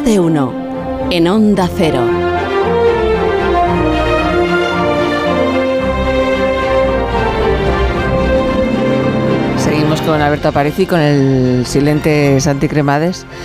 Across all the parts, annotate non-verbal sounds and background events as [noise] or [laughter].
Más de uno. En Onda Cero. Seguimos con Alberto Aparici, con el silente Santi Cremades. [laughs]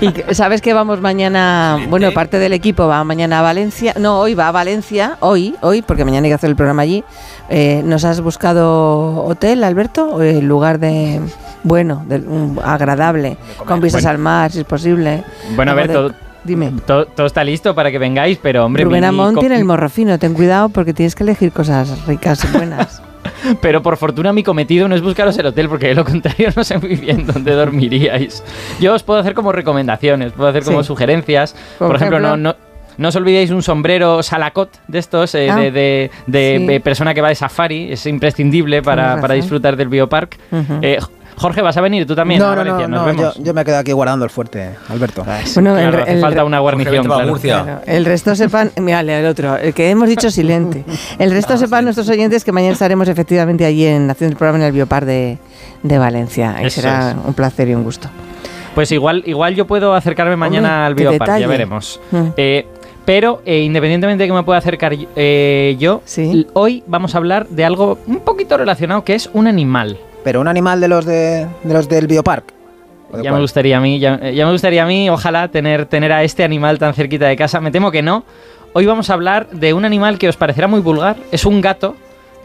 Y, y sabes que vamos mañana, bueno, parte del equipo va mañana a Valencia. No, hoy va a Valencia, hoy, hoy, porque mañana hay que hacer el programa allí. Eh, ¿Nos has buscado hotel, Alberto? ¿O el lugar de bueno, de, un agradable, con vistas Bueno. al mar, si es posible? Bueno, a ver, de- todo, Dime. todo, todo está listo para que vengáis, pero hombre, Rubén Amón tiene el morro fino, ten cuidado porque tienes que elegir cosas ricas y buenas. [laughs] pero por fortuna mi cometido no es buscaros el hotel, porque de lo contrario no sé muy bien dónde dormiríais. Yo os puedo hacer como recomendaciones, puedo hacer como Sí. sugerencias. Por Por, ejemplo, no, ejemplo. no, no os olvidéis un sombrero salacot de estos, eh, Ah, de, de- de- sí. de persona que va de safari, es imprescindible para, disfrutar del biopark. Eh, Jorge, ¿vas a venir tú también? no, a no, Valencia? no, Nos no, yo, vemos. yo me quedo aquí guardando el fuerte, Alberto. Bueno, el Claro, re- hace el falta una guarnición. claro. Murcia. Claro, el resto sepan, [laughs] mira, el otro, el que hemos dicho silente. El resto sepan nuestros oyentes que mañana estaremos efectivamente allí en haciendo el programa en el Biopar de, de Valencia. Y Eso será es. un placer y un gusto. Pues igual, igual yo puedo acercarme mañana Hombre, al detalle. ya veremos. Mm. Eh, pero eh, independientemente de que me pueda acercar eh, yo, Sí. hoy vamos a hablar de algo un poquito relacionado, que es un animal. Pero un animal de los de, de los del biopark. ¿O de Ya cuál? me gustaría a mí, ya, eh, ya me gustaría a mí, ojalá tener, tener a este animal tan cerquita de casa. Me temo que no. Hoy vamos a hablar de un animal que os parecerá muy vulgar. Es un gato,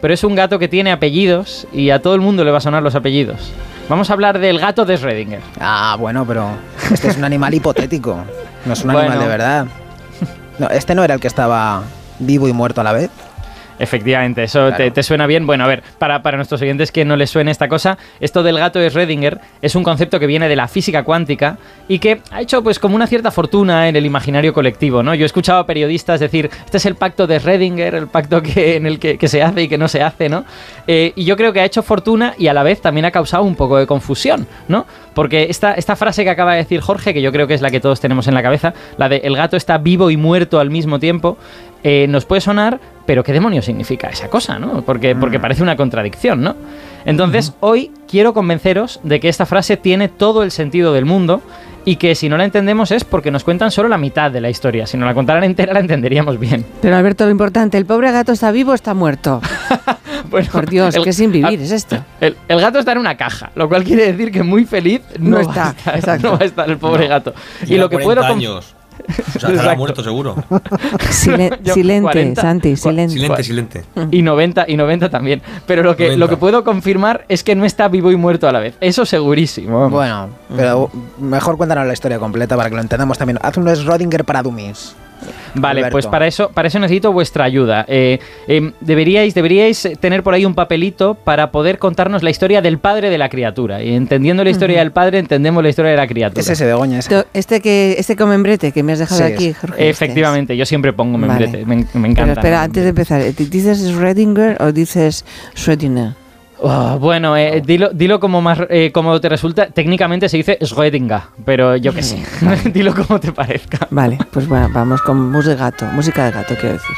pero es un gato que tiene apellidos y a todo el mundo le va a sonar los apellidos. Vamos a hablar del gato de Schrödinger. Ah, bueno, pero este es un animal hipotético. No es un Bueno. animal de verdad. No, este no era el que estaba vivo y muerto a la vez. Efectivamente, eso Claro. te, te suena bien. Bueno, a ver, para, para nuestros oyentes que no les suene esta cosa, esto del gato de Schrödinger es un concepto que viene de la física cuántica y que ha hecho pues como una cierta fortuna en el imaginario colectivo, ¿no? Yo he escuchado a periodistas decir, este es el pacto de Schrödinger, el pacto que, en el que, que se hace y que no se hace, ¿no? Eh, y yo creo que ha hecho fortuna y a la vez también ha causado un poco de confusión, ¿no? Porque esta, esta frase que acaba de decir Jorge, que yo creo que es la que todos tenemos en la cabeza, la de el gato está vivo y muerto al mismo tiempo, eh, nos puede sonar, pero ¿qué demonios significa esa cosa, no? Porque, porque parece una contradicción, ¿no? Entonces, hoy quiero convenceros de que esta frase tiene todo el sentido del mundo y que si no la entendemos es porque nos cuentan solo la mitad de la historia. Si nos la contaran entera la entenderíamos bien. Pero Alberto, lo importante, ¿el pobre gato está vivo o está muerto? [laughs] Bueno, Por Dios, el- que sin vivir ah, es esto. El, el gato está en una caja, lo cual quiere decir que muy feliz no, No va está, a estar, exacto. no va a estar el pobre gato. Y lo que 40 puedo años. O sea, estará muerto seguro. [laughs] Silen- Yo, silente, 40, Santi, silente. Silente, silente. y 90 y 90 también. Pero lo que, 90. lo que puedo confirmar es que no está vivo y muerto a la vez. Eso segurísimo. Bueno, pero mejor cuéntanos la historia completa para que lo entendamos también. Haz un Schrödinger para dummies. Vale, Alberto. pues para eso, para eso necesito vuestra ayuda. Eh, em, deberíais, deberíais tener por ahí un papelito para poder contarnos la historia del padre de la criatura. Y entendiendo la historia del padre, entendemos la historia de la criatura. Es ese Begoña, ese. Este que este con membrete que me has dejado Sí, aquí, Jorge. este Efectivamente, yo siempre pongo Vale. membrete. Me, me Pero encanta. espera, antes de empezar, ¿eh, ¿dices Schrödinger o dices Schrödinger? Oh, bueno, eh, dilo, dilo como más eh, como te resulta. Técnicamente se dice Schrödinger, pero yo qué sé. [laughs] dilo como te parezca. Vale, pues bueno, vamos con música de gato, música de gato, quiero decir.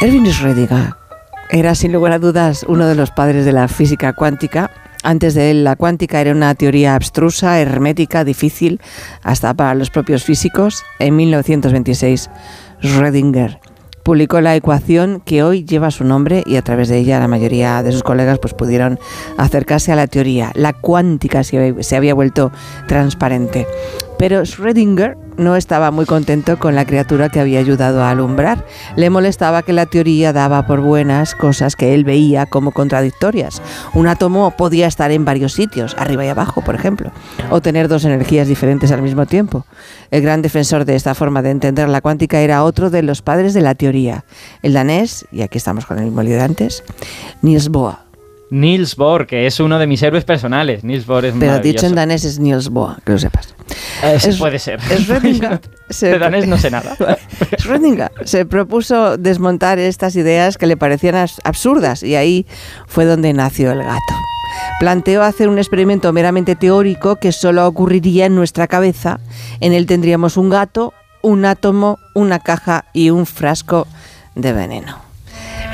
Erwin Schrödinger era sin lugar a dudas uno de los padres de la física cuántica. Antes de él, la cuántica era una teoría abstrusa, hermética, difícil, hasta para los propios físicos. En 1926, Schrödinger publicó la ecuación que hoy lleva su nombre y a través de ella la mayoría de sus colegas pues pudieron acercarse a la teoría. La cuántica se había, se había vuelto transparente. Pero Schrödinger no estaba muy contento con la criatura que había ayudado a alumbrar. Le molestaba que la teoría daba por buenas cosas que él veía como contradictorias. Un átomo podía estar en varios sitios, arriba y abajo, por ejemplo, o tener dos energías diferentes al mismo tiempo. El gran defensor de esta forma de entender la cuántica era otro de los padres de la teoría, el danés, y aquí estamos con el mismo lío de antes, Niels Bohr. Niels Bohr, que es uno de mis héroes personales. Niels Bohr es Pero dicho en danés es Niels Bohr, que lo sepas. Eh, es- puede ser. Schrödinger [laughs] se- de danés no sé nada. [laughs] Schrödinger se propuso desmontar estas ideas que le parecían as- absurdas y ahí fue donde nació el gato. Planteó hacer un experimento meramente teórico que solo ocurriría en nuestra cabeza. En él tendríamos un gato, un átomo, una caja y un frasco de veneno.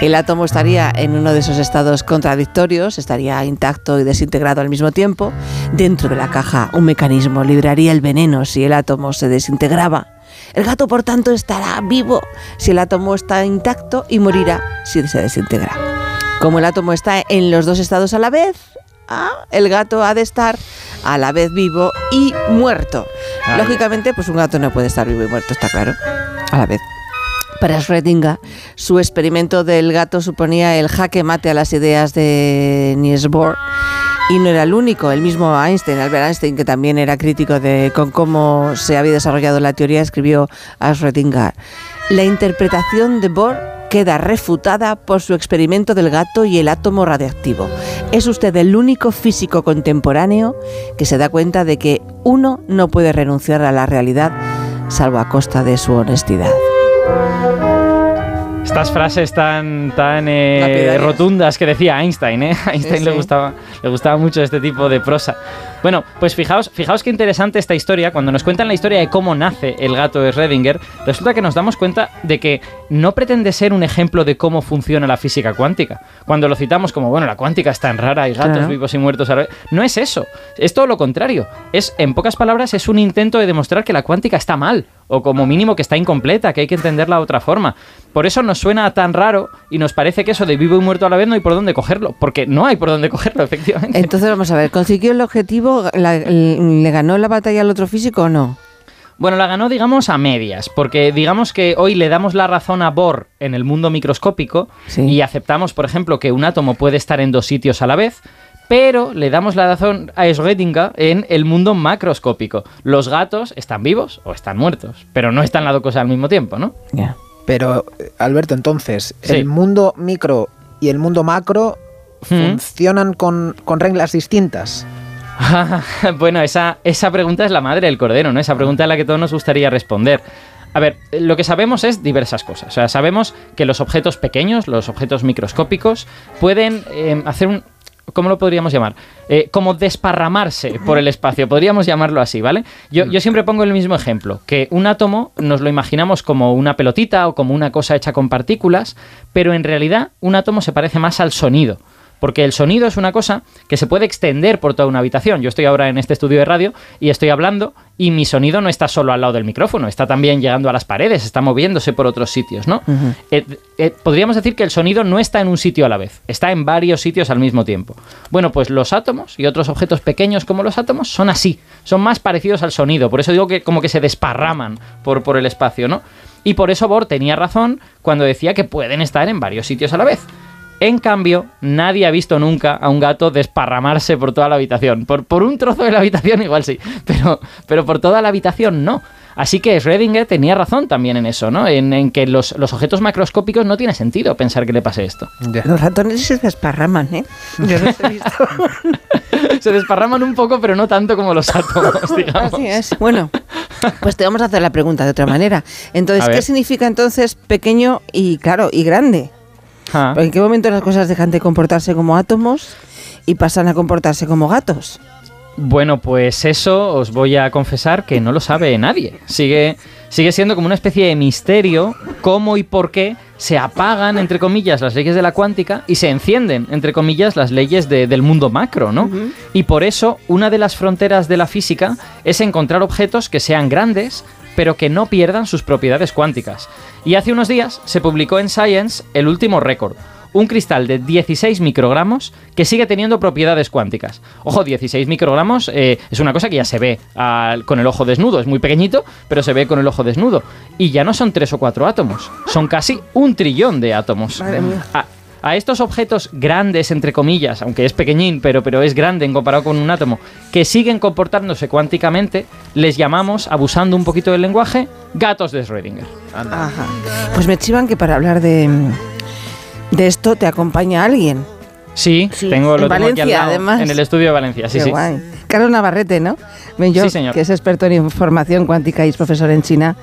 El átomo estaría en uno de esos estados contradictorios, estaría intacto y desintegrado al mismo tiempo. Dentro de la caja un mecanismo libraría el veneno si el átomo se desintegraba. El gato, por tanto, estará vivo si el átomo está intacto y morirá si se desintegra. Como el átomo está en los dos estados a la vez, ah, el gato ha de estar a la vez vivo y muerto. Lógicamente, pues un gato no puede estar vivo y muerto, está claro, a la vez. Para Schrödinger, su experimento del gato suponía el jaque mate a las ideas de Niels Bohr. Y no era el único, el mismo Einstein, Albert Einstein, que también era crítico de con cómo se había desarrollado la teoría, escribió a Schrödinger. La interpretación de Bohr queda refutada por su experimento del gato y el átomo radiactivo. Es usted el único físico contemporáneo que se da cuenta de que uno no puede renunciar a la realidad salvo a costa de su honestidad. Estas frases tan, tan eh, rotundas que decía Einstein, ¿eh? [laughs] A Einstein Sí, le, sí. gustaba, le gustaba mucho este tipo de prosa. Bueno, pues fijaos, fijaos qué interesante esta historia. Cuando nos cuentan la historia de cómo nace el gato de Schrödinger, resulta que nos damos cuenta de que no pretende ser un ejemplo de cómo funciona la física cuántica. Cuando lo citamos como, bueno, la cuántica es tan rara, hay gatos Claro. vivos y muertos a la vez. No es eso. Es todo lo contrario. Es, en pocas palabras, es un intento de demostrar que la cuántica está mal. O como mínimo que está incompleta, que hay que entenderla de otra forma. Por eso nos suena tan raro y nos parece que eso de vivo y muerto a la vez no hay por dónde cogerlo. Porque no hay por dónde cogerlo, efectivamente. Entonces vamos a ver, ¿consiguió el objetivo? La- ¿Le ganó la batalla al otro físico o no? Bueno, la ganó, digamos, a medias, porque digamos que hoy le damos la razón a Bohr en el mundo microscópico Sí. y aceptamos, por ejemplo, que un átomo puede estar en dos sitios a la vez, pero le damos la razón a Schrödinger en el mundo macroscópico. Los gatos están vivos o están muertos, pero no están las dos cosas al mismo tiempo, ¿no? Pero, eh, Alberto, entonces, Sí. el mundo micro y el mundo macro Hmm. funcionan con, con reglas distintas. [laughs] bueno, esa, esa pregunta es la madre del cordero, ¿no? Esa pregunta es la que todos nos gustaría responder. A ver, lo que sabemos es diversas cosas. O sea, sabemos que los objetos pequeños, los objetos microscópicos, pueden eh, hacer un... ¿Cómo lo podríamos llamar? Eh, como desparramarse por el espacio, podríamos llamarlo así, ¿vale? Yo, yo siempre pongo el mismo ejemplo, que un átomo nos lo imaginamos como una pelotita o como una cosa hecha con partículas, pero en realidad un átomo se parece más al sonido. Porque el sonido es una cosa que se puede extender por toda una habitación. Yo estoy ahora en este estudio de radio y estoy hablando y mi sonido no está solo al lado del micrófono, está también llegando a las paredes, está moviéndose por otros sitios, ¿no? Eh, eh, podríamos decir que el sonido no está en un sitio a la vez, está en varios sitios al mismo tiempo. Bueno, pues los átomos y otros objetos pequeños como los átomos son así, son más parecidos al sonido, por eso digo que como que se desparraman por, por el espacio, ¿no? Y por eso Bohr tenía razón cuando decía que pueden estar en varios sitios a la vez. En cambio, nadie ha visto nunca a un gato desparramarse por toda la habitación. Por, por un trozo de la habitación igual sí, [laughs] pero, pero por toda la habitación no. Así que Schrödinger tenía razón también en eso, ¿no? En, en que los, los objetos macroscópicos no tiene sentido pensar que le pase esto. Los ratones se desparraman, ¿eh? Yo los he visto. [laughs] Se desparraman un poco, pero no tanto como los átomos, [laughs] digamos. Así es. Bueno, pues te vamos a hacer la pregunta de otra manera. Entonces. ¿qué significa entonces pequeño y claro y grande? Ah. ¿En qué momento las cosas dejan de comportarse como átomos y pasan a comportarse como gatos? Bueno, pues eso os voy a confesar que no lo sabe nadie. Sigue, sigue siendo como una especie de misterio cómo y por qué se apagan, entre comillas, las leyes de la cuántica y se encienden, entre comillas, las leyes de- del mundo macro, ¿no? Y por eso una de las fronteras de la física es encontrar objetos que sean grandes, pero que no pierdan sus propiedades cuánticas. Y hace unos días se publicó en Science el último récord. Un cristal de 16 microgramos que sigue teniendo propiedades cuánticas. Ojo, 16 microgramos eh, es una cosa que ya se ve al- con el ojo desnudo. Es muy pequeñito, pero se ve con el ojo desnudo. Y ya no son tres o cuatro átomos, son casi un trillón de átomos. Madre mía. A, a estos objetos grandes, entre comillas, aunque es pequeñín, pero, pero es grande en comparado con un átomo, que siguen comportándose cuánticamente, les llamamos, abusando un poquito del lenguaje, gatos de Schrödinger. Ajá. Pues me chivan que para hablar de, de esto te acompaña alguien. Sí, Sí, tengo, en lo tengo aquí al Valencia, lado, además. en el estudio de Valencia, sí, Qué sí. guay. Carlos Navarrete, ¿no? Yo, Sí, señor. que es experto en información cuántica y es profesor en China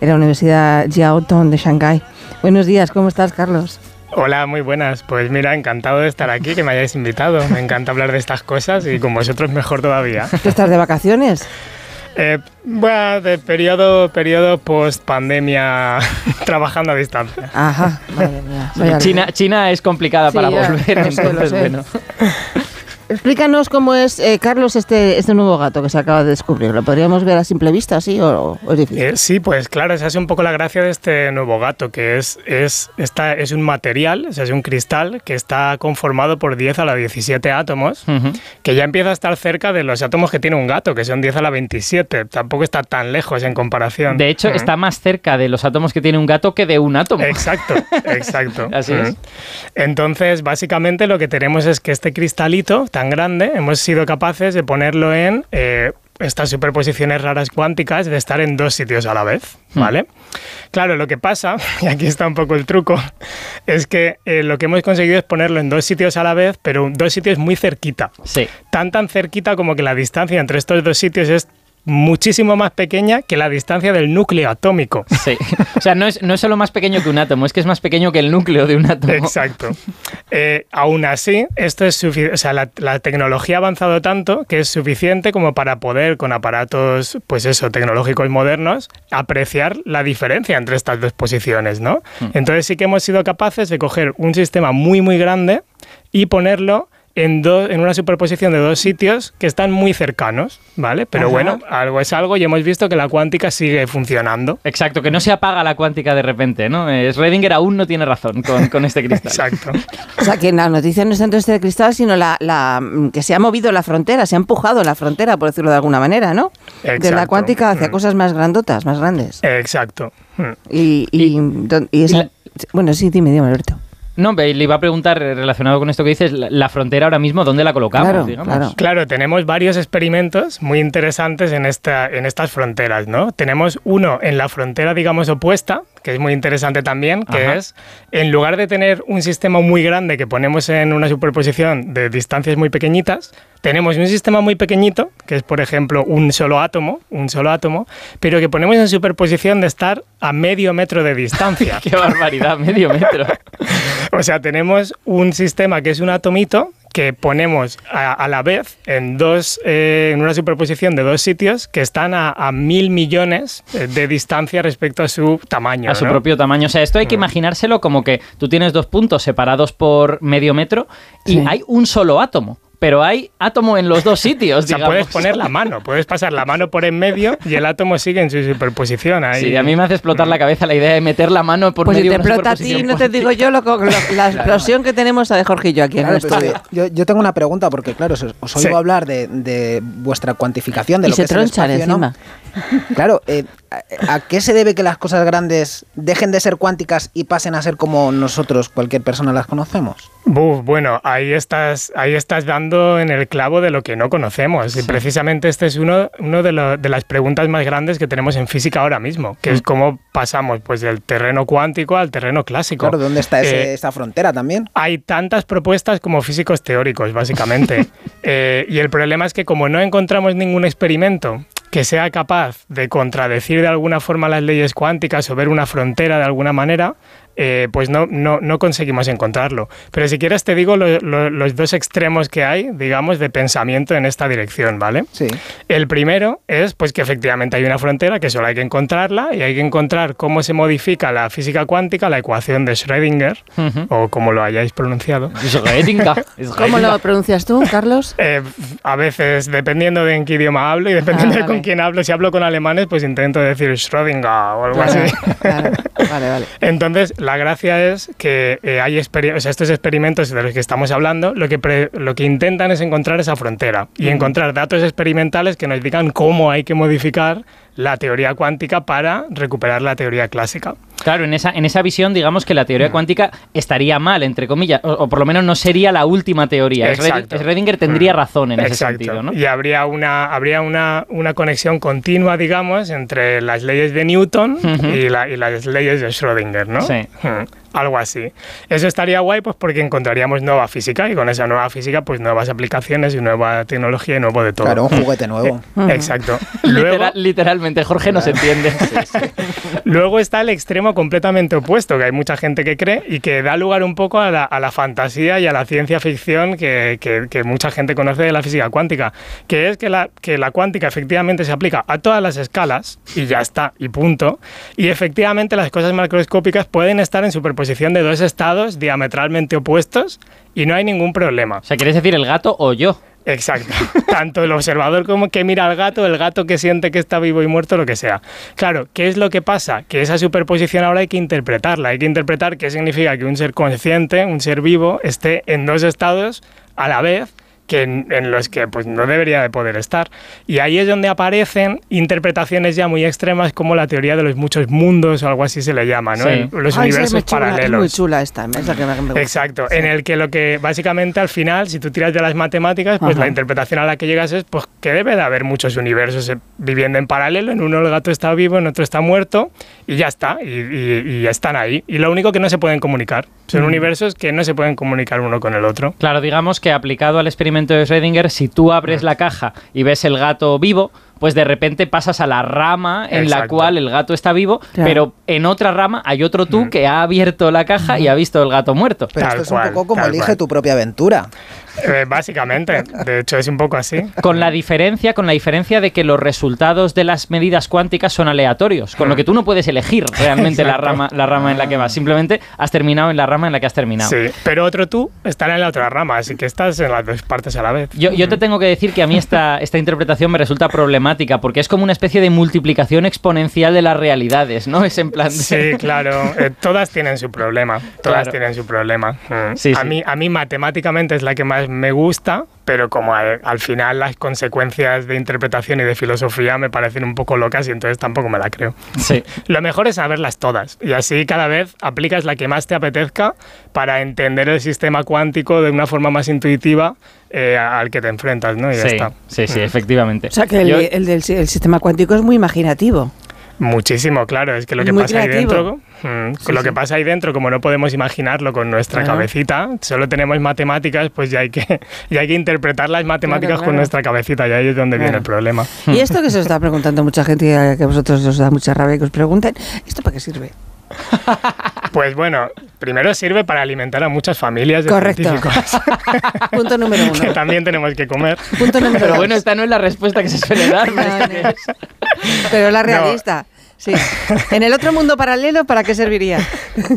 en la Universidad Jiao Tong de Shanghái. Buenos días, ¿cómo estás, Carlos? Hola, muy buenas. Pues mira, encantado de estar aquí, que me hayáis invitado. Me encanta hablar de estas cosas y con vosotros mejor todavía. ¿Tú estás de vacaciones? Eh, bueno, de periodo, periodo post pandemia, [laughs] trabajando a distancia. Ajá, madre mía. China, China es complicada Sí, para ya, volver, sé, entonces, sé. bueno. [laughs] Explícanos cómo es, eh, Carlos, este, este nuevo gato que se acaba de descubrir. ¿Lo podríamos ver a simple vista así o, o es difícil? Eh, sí, pues claro, esa es un poco la gracia de este nuevo gato, que es, es, esta, es un material, o sea, es un cristal que está conformado por 10 a la 17 átomos, Ujú. que ya empieza a estar cerca de los átomos que tiene un gato, que son 10 a la 27. Tampoco está tan lejos en comparación. De hecho, está más cerca de los átomos que tiene un gato que de un átomo. Exacto, [laughs] exacto. Así es. Entonces, básicamente lo que tenemos es que este cristalito tan grande hemos sido capaces de ponerlo en eh, estas superposiciones raras cuánticas de estar en dos sitios a la vez, Hmm. ¿vale? Claro, lo que pasa, [laughs] y aquí está un poco el truco, [laughs] es que eh, lo que hemos conseguido es ponerlo en dos sitios a la vez, pero dos sitios muy cerquita. Sí. Tan tan cerquita como que la distancia entre estos dos sitios es muchísimo más pequeña que la distancia del núcleo atómico. Sí. O sea, no es, no es solo más pequeño que un átomo, es que es más pequeño que el núcleo de un átomo. Exacto. Eh, aún así, esto es o sea, la, la tecnología ha avanzado tanto que es suficiente como para poder, con aparatos, pues eso, tecnológicos modernos, apreciar la diferencia entre estas dos posiciones, ¿no? Entonces sí que hemos sido capaces de coger un sistema muy, muy grande y ponerlo en, do- en una superposición de dos sitios que están muy cercanos, ¿vale? Pero Ajá. bueno, algo es algo y hemos visto que la cuántica sigue funcionando. Exacto, que no se apaga la cuántica de repente, ¿no? Eh, Schrödinger aún no tiene razón con, con este cristal. Exacto. [laughs] O sea, que la noticia no es tanto este cristal, sino la, la, que se ha movido la frontera, se ha empujado la frontera, por decirlo de alguna manera, ¿no? De la Exacto. cuántica hacia Mm. cosas más grandotas, más grandes. Exacto. Mm. Y, y, esa- y la- bueno, sí, dime, dime, Alberto. No, le iba a preguntar eh, relacionado con esto que dices, la, la frontera ahora mismo, ¿dónde la colocamos? Claro, digamos? claro. Claro, tenemos varios experimentos muy interesantes en, esta, en estas fronteras, ¿no? Tenemos uno en la frontera, digamos, opuesta, que es muy interesante también, que Ajá. es, en lugar de tener un sistema muy grande que ponemos en una superposición de distancias muy pequeñitas, tenemos un sistema muy pequeñito, que es, por ejemplo, un solo átomo, un solo átomo, pero que ponemos en superposición de estar a medio metro de distancia. [laughs] Qué barbaridad, medio metro. [laughs] O sea, tenemos un sistema que es un atomito que ponemos a, a la vez en dos eh, en una superposición de dos sitios que están a, a mil millones eh, de distancia respecto a su tamaño. A su ¿no? propio tamaño. O sea, esto hay que imaginárselo como que tú tienes dos puntos separados por medio metro y Sí. hay un solo átomo. Pero hay átomo en los dos [laughs] sitios, O sea, digamos. puedes poner la mano, puedes pasar la mano por en medio y el átomo sigue en su superposición ahí. Sí, a mí me hace explotar la cabeza la idea de meter la mano por Pues si medio te de una explota a ti, no te digo yo lo, lo- [laughs] la explosión que tenemos de Jorge y yo aquí en Claro, el pero estudio. yo, yo tengo una pregunta porque, claro, os, os oigo Sí. hablar de, de vuestra cuantificación de Y lo se que es el tronchan espacio, ¿no? encima. [laughs] Claro, eh, ¿a, a qué se debe que las cosas grandes dejen de ser cuánticas y pasen a ser como nosotros, cualquier persona, las conocemos? Buf, bueno, ahí estás, ahí estás dando en el clavo de lo que no conocemos. Y precisamente este es uno, uno de, lo- de las preguntas más grandes que tenemos en física ahora mismo, que Mm. es cómo pasamos pues, del terreno cuántico al terreno clásico. Claro, ¿dónde está ese- Eh, esa frontera también? hay tantas propuestas como físicos teóricos, básicamente. [laughs] Eh, y el problema es que como no encontramos ningún experimento que sea capaz de contradecir de alguna forma las leyes cuánticas o ver una frontera de alguna manera, eh, pues no, no, no conseguimos encontrarlo. Pero si quieres te digo lo- lo- los dos extremos que hay, digamos, de pensamiento en esta dirección, ¿vale? Sí. El primero es pues que efectivamente hay una frontera que solo hay que encontrarla y hay que encontrar cómo se modifica la física cuántica, la ecuación de Schrödinger, Ujú. o como lo hayáis pronunciado. [laughs] Schrödinger, [laughs] ¿Cómo lo pronuncias tú, Carlos? [laughs] Eh, a veces, dependiendo de en qué idioma hablo y dependiendo Ah, de vale. con quién hablo, si hablo con alemanes, pues intento decir Schrödinger o algo Claro, así. claro. Vale, vale. Entonces, la gracia es que eh, hay o sea, estos experimentos de los que estamos hablando, lo que, pre- lo que intentan es encontrar esa frontera y encontrar datos experimentales que nos digan cómo hay que modificar la teoría cuántica para recuperar la teoría clásica. Claro, en esa, en esa visión, digamos que la teoría cuántica estaría mal, entre comillas, o, o por lo menos no sería la última teoría. Exacto. Schrödinger tendría Mm. razón en ese sentido, ¿no? Y habría una, habría una, una conexión continua, digamos, entre las leyes de Newton y, la- y las leyes de Schrödinger, ¿no? Sí. Mm. Algo así. Eso estaría guay pues porque encontraríamos nueva física y con esa nueva física pues nuevas aplicaciones y nueva tecnología y nuevo de todo. Claro, un juguete nuevo. [laughs] Exacto. [laughs] Luego, Literal- literalmente, Jorge no se entiende. [laughs] luego está el extremo completamente opuesto, que hay mucha gente que cree y que da lugar un poco a la, a la fantasía y a la ciencia ficción que, que- que mucha gente conoce de la física cuántica, que es que la, que la cuántica efectivamente se aplica a todas las escalas y ya está, y punto. Y efectivamente las cosas macroscópicas pueden estar en superposición de dos estados diametralmente opuestos y no hay ningún problema. O sea, ¿quieres decir el gato o yo? Exacto. [laughs] Tanto el observador como que mira al gato, el gato que siente que está vivo y muerto, lo que sea. Claro, ¿qué es lo que pasa? Que esa superposición ahora hay que interpretarla. Hay que interpretar qué significa que un ser consciente, un ser vivo, esté en dos estados a la vez que en, en los que pues, no debería de poder estar. Y ahí es donde aparecen interpretaciones ya muy extremas como la teoría de los muchos mundos o algo así se le llama, ¿no? Sí. Los Ay, sí, universos chula, paralelos. Es muy chula esta, es la que me, gusta. Exacto, en el que lo que básicamente al final, si tú tiras de las matemáticas, pues Ajá. la interpretación a la que llegas es pues que debe de haber muchos universos eh, viviendo en paralelo, en uno el gato está vivo, en otro está muerto, y ya está, y, y- y están ahí. Y lo único que no se pueden comunicar, son universos que no se pueden comunicar uno con el otro. Claro, digamos que aplicado al experimento de Schrödinger, si tú abres la caja y ves el gato vivo, pues de repente pasas a la rama en la cual el gato está vivo, Claro. pero en otra rama hay otro tú que ha abierto la caja y ha visto el gato muerto. Pero Tal esto es cual, un poco como elige cual. tu propia aventura. Eh, básicamente, de hecho es un poco así. Con la diferencia, con la diferencia de que los resultados de las medidas cuánticas son aleatorios, con lo que tú no puedes elegir realmente la rama, la rama en la que vas. Simplemente has terminado en la rama en la que has terminado. Sí, pero otro tú estará en la otra rama, así que estás en las dos partes a la vez. Yo, yo te tengo que decir que a mí esta, esta interpretación me resulta problemática porque es como una especie de multiplicación exponencial de las realidades, ¿no? [laughs] Es en plan... de- Sí, claro. eh, todas tienen su problema. Todas Claro. tienen su problema. Mm. Sí, a, sí. Mí, a mí matemáticamente es la que más me gusta, pero como a- al final las consecuencias de interpretación y de filosofía me parecen un poco locas y entonces tampoco me la creo. Sí. [laughs] Lo mejor es saberlas todas y así cada vez aplicas la que más te apetezca para entender el sistema cuántico de una forma más intuitiva eh, al que te enfrentas, ¿no? Y ya Sí, está. sí, sí, Mm. efectivamente. O sea que el, Yo- el del el sistema cuántico es muy imaginativo. Muchísimo, claro. Es que lo Es que muy pasa ahí dentro, mm, Sí, lo sí. que pasa ahí dentro, como no podemos imaginarlo con nuestra Claro. cabecita, solo tenemos matemáticas, pues ya hay que, [laughs] ya hay que interpretar las matemáticas claro. con nuestra cabecita y ahí es donde viene el problema. Y esto que se os está preguntando mucha gente que a vosotros os da mucha rabia que os pregunten, ¿esto para qué sirve? [laughs] Pues bueno, primero sirve para alimentar a muchas familias de Correcto. científicos [laughs] Punto número [laughs] que uno. también tenemos que comer. Punto número Pero dos. bueno, esta no es la respuesta que se suele dar. pero No, que no. es. Pero la realista. Sí. En el otro mundo paralelo, ¿para qué serviría?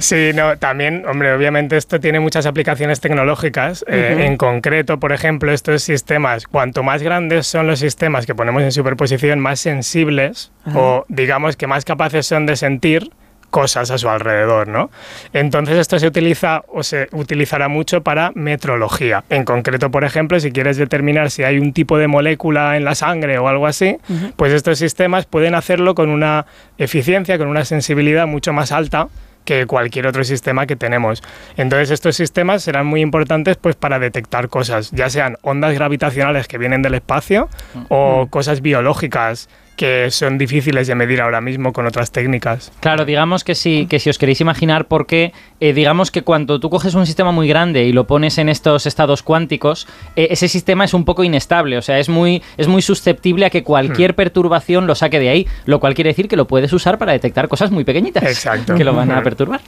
Sí, no, también, hombre, obviamente esto tiene muchas aplicaciones tecnológicas. Eh. En concreto, por ejemplo, estos sistemas, cuanto más grandes son los sistemas que ponemos en superposición, más sensibles o digamos que más capaces son de sentir cosas a su alrededor, ¿no? Entonces esto se utiliza o se utilizará mucho para metrología. En concreto, por ejemplo, si quieres determinar si hay un tipo de molécula en la sangre o algo así, pues estos sistemas pueden hacerlo con una eficiencia, con una sensibilidad mucho más alta que cualquier otro sistema que tenemos. Entonces estos sistemas serán muy importantes pues para detectar cosas, ya sean ondas gravitacionales que vienen del espacio o cosas biológicas que son difíciles de medir ahora mismo con otras técnicas. Claro, digamos que si, que si os queréis imaginar por qué, eh, digamos que cuando tú coges un sistema muy grande y lo pones en estos estados cuánticos, eh, ese sistema es un poco inestable, o sea, es muy, es muy susceptible a que cualquier perturbación lo saque de ahí, lo cual quiere decir que lo puedes usar para detectar cosas muy pequeñitas Exacto. que lo van a perturbar.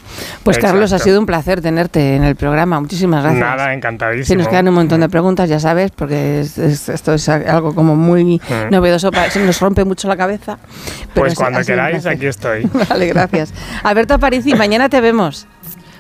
Pues Carlos, ha sido un placer tenerte en el programa. Muchísimas gracias. Nada, Si encantadísimo. nos quedan un montón de preguntas, ya sabes, porque es- es- esto es algo como muy novedoso, para- se nos rompe mucho la cabeza. pero Pues cuando queráis, aquí estoy. [laughs] Vale, gracias. Alberto Aparici, mañana te vemos.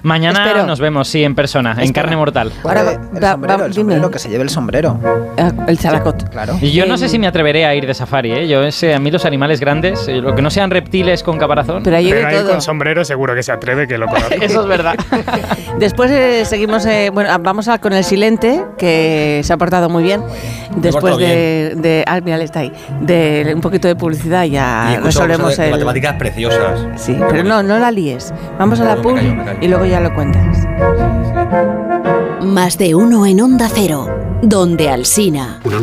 Mañana Espero. nos vemos, sí, en persona, en Espera. carne mortal. Ahora va- el va- sombrero, va- el dime. sombrero, que se lleve el sombrero. Ah, El characot. Claro. Y yo no sé Eh, si me atreveré a ir de safari, ¿eh? Yo ese, a mí los animales grandes, eh, lo que no sean reptiles con caparazón. Pero ahí Pero ahí todo. con sombrero seguro que se atreve, que lo conozco. [laughs] Eso es verdad. [laughs] Después eh, seguimos, eh, bueno, ah, vamos a, con el silente, que se ha portado muy bien. Después de, de, ah, mira, él está ahí, de un poquito de publicidad ya y resolvemos de el... matemáticas preciosas. Sí, pero no, no la líes. Vamos a la No, pub y luego ya lo cuentas. Más de uno en Onda Cero, donde Alsina.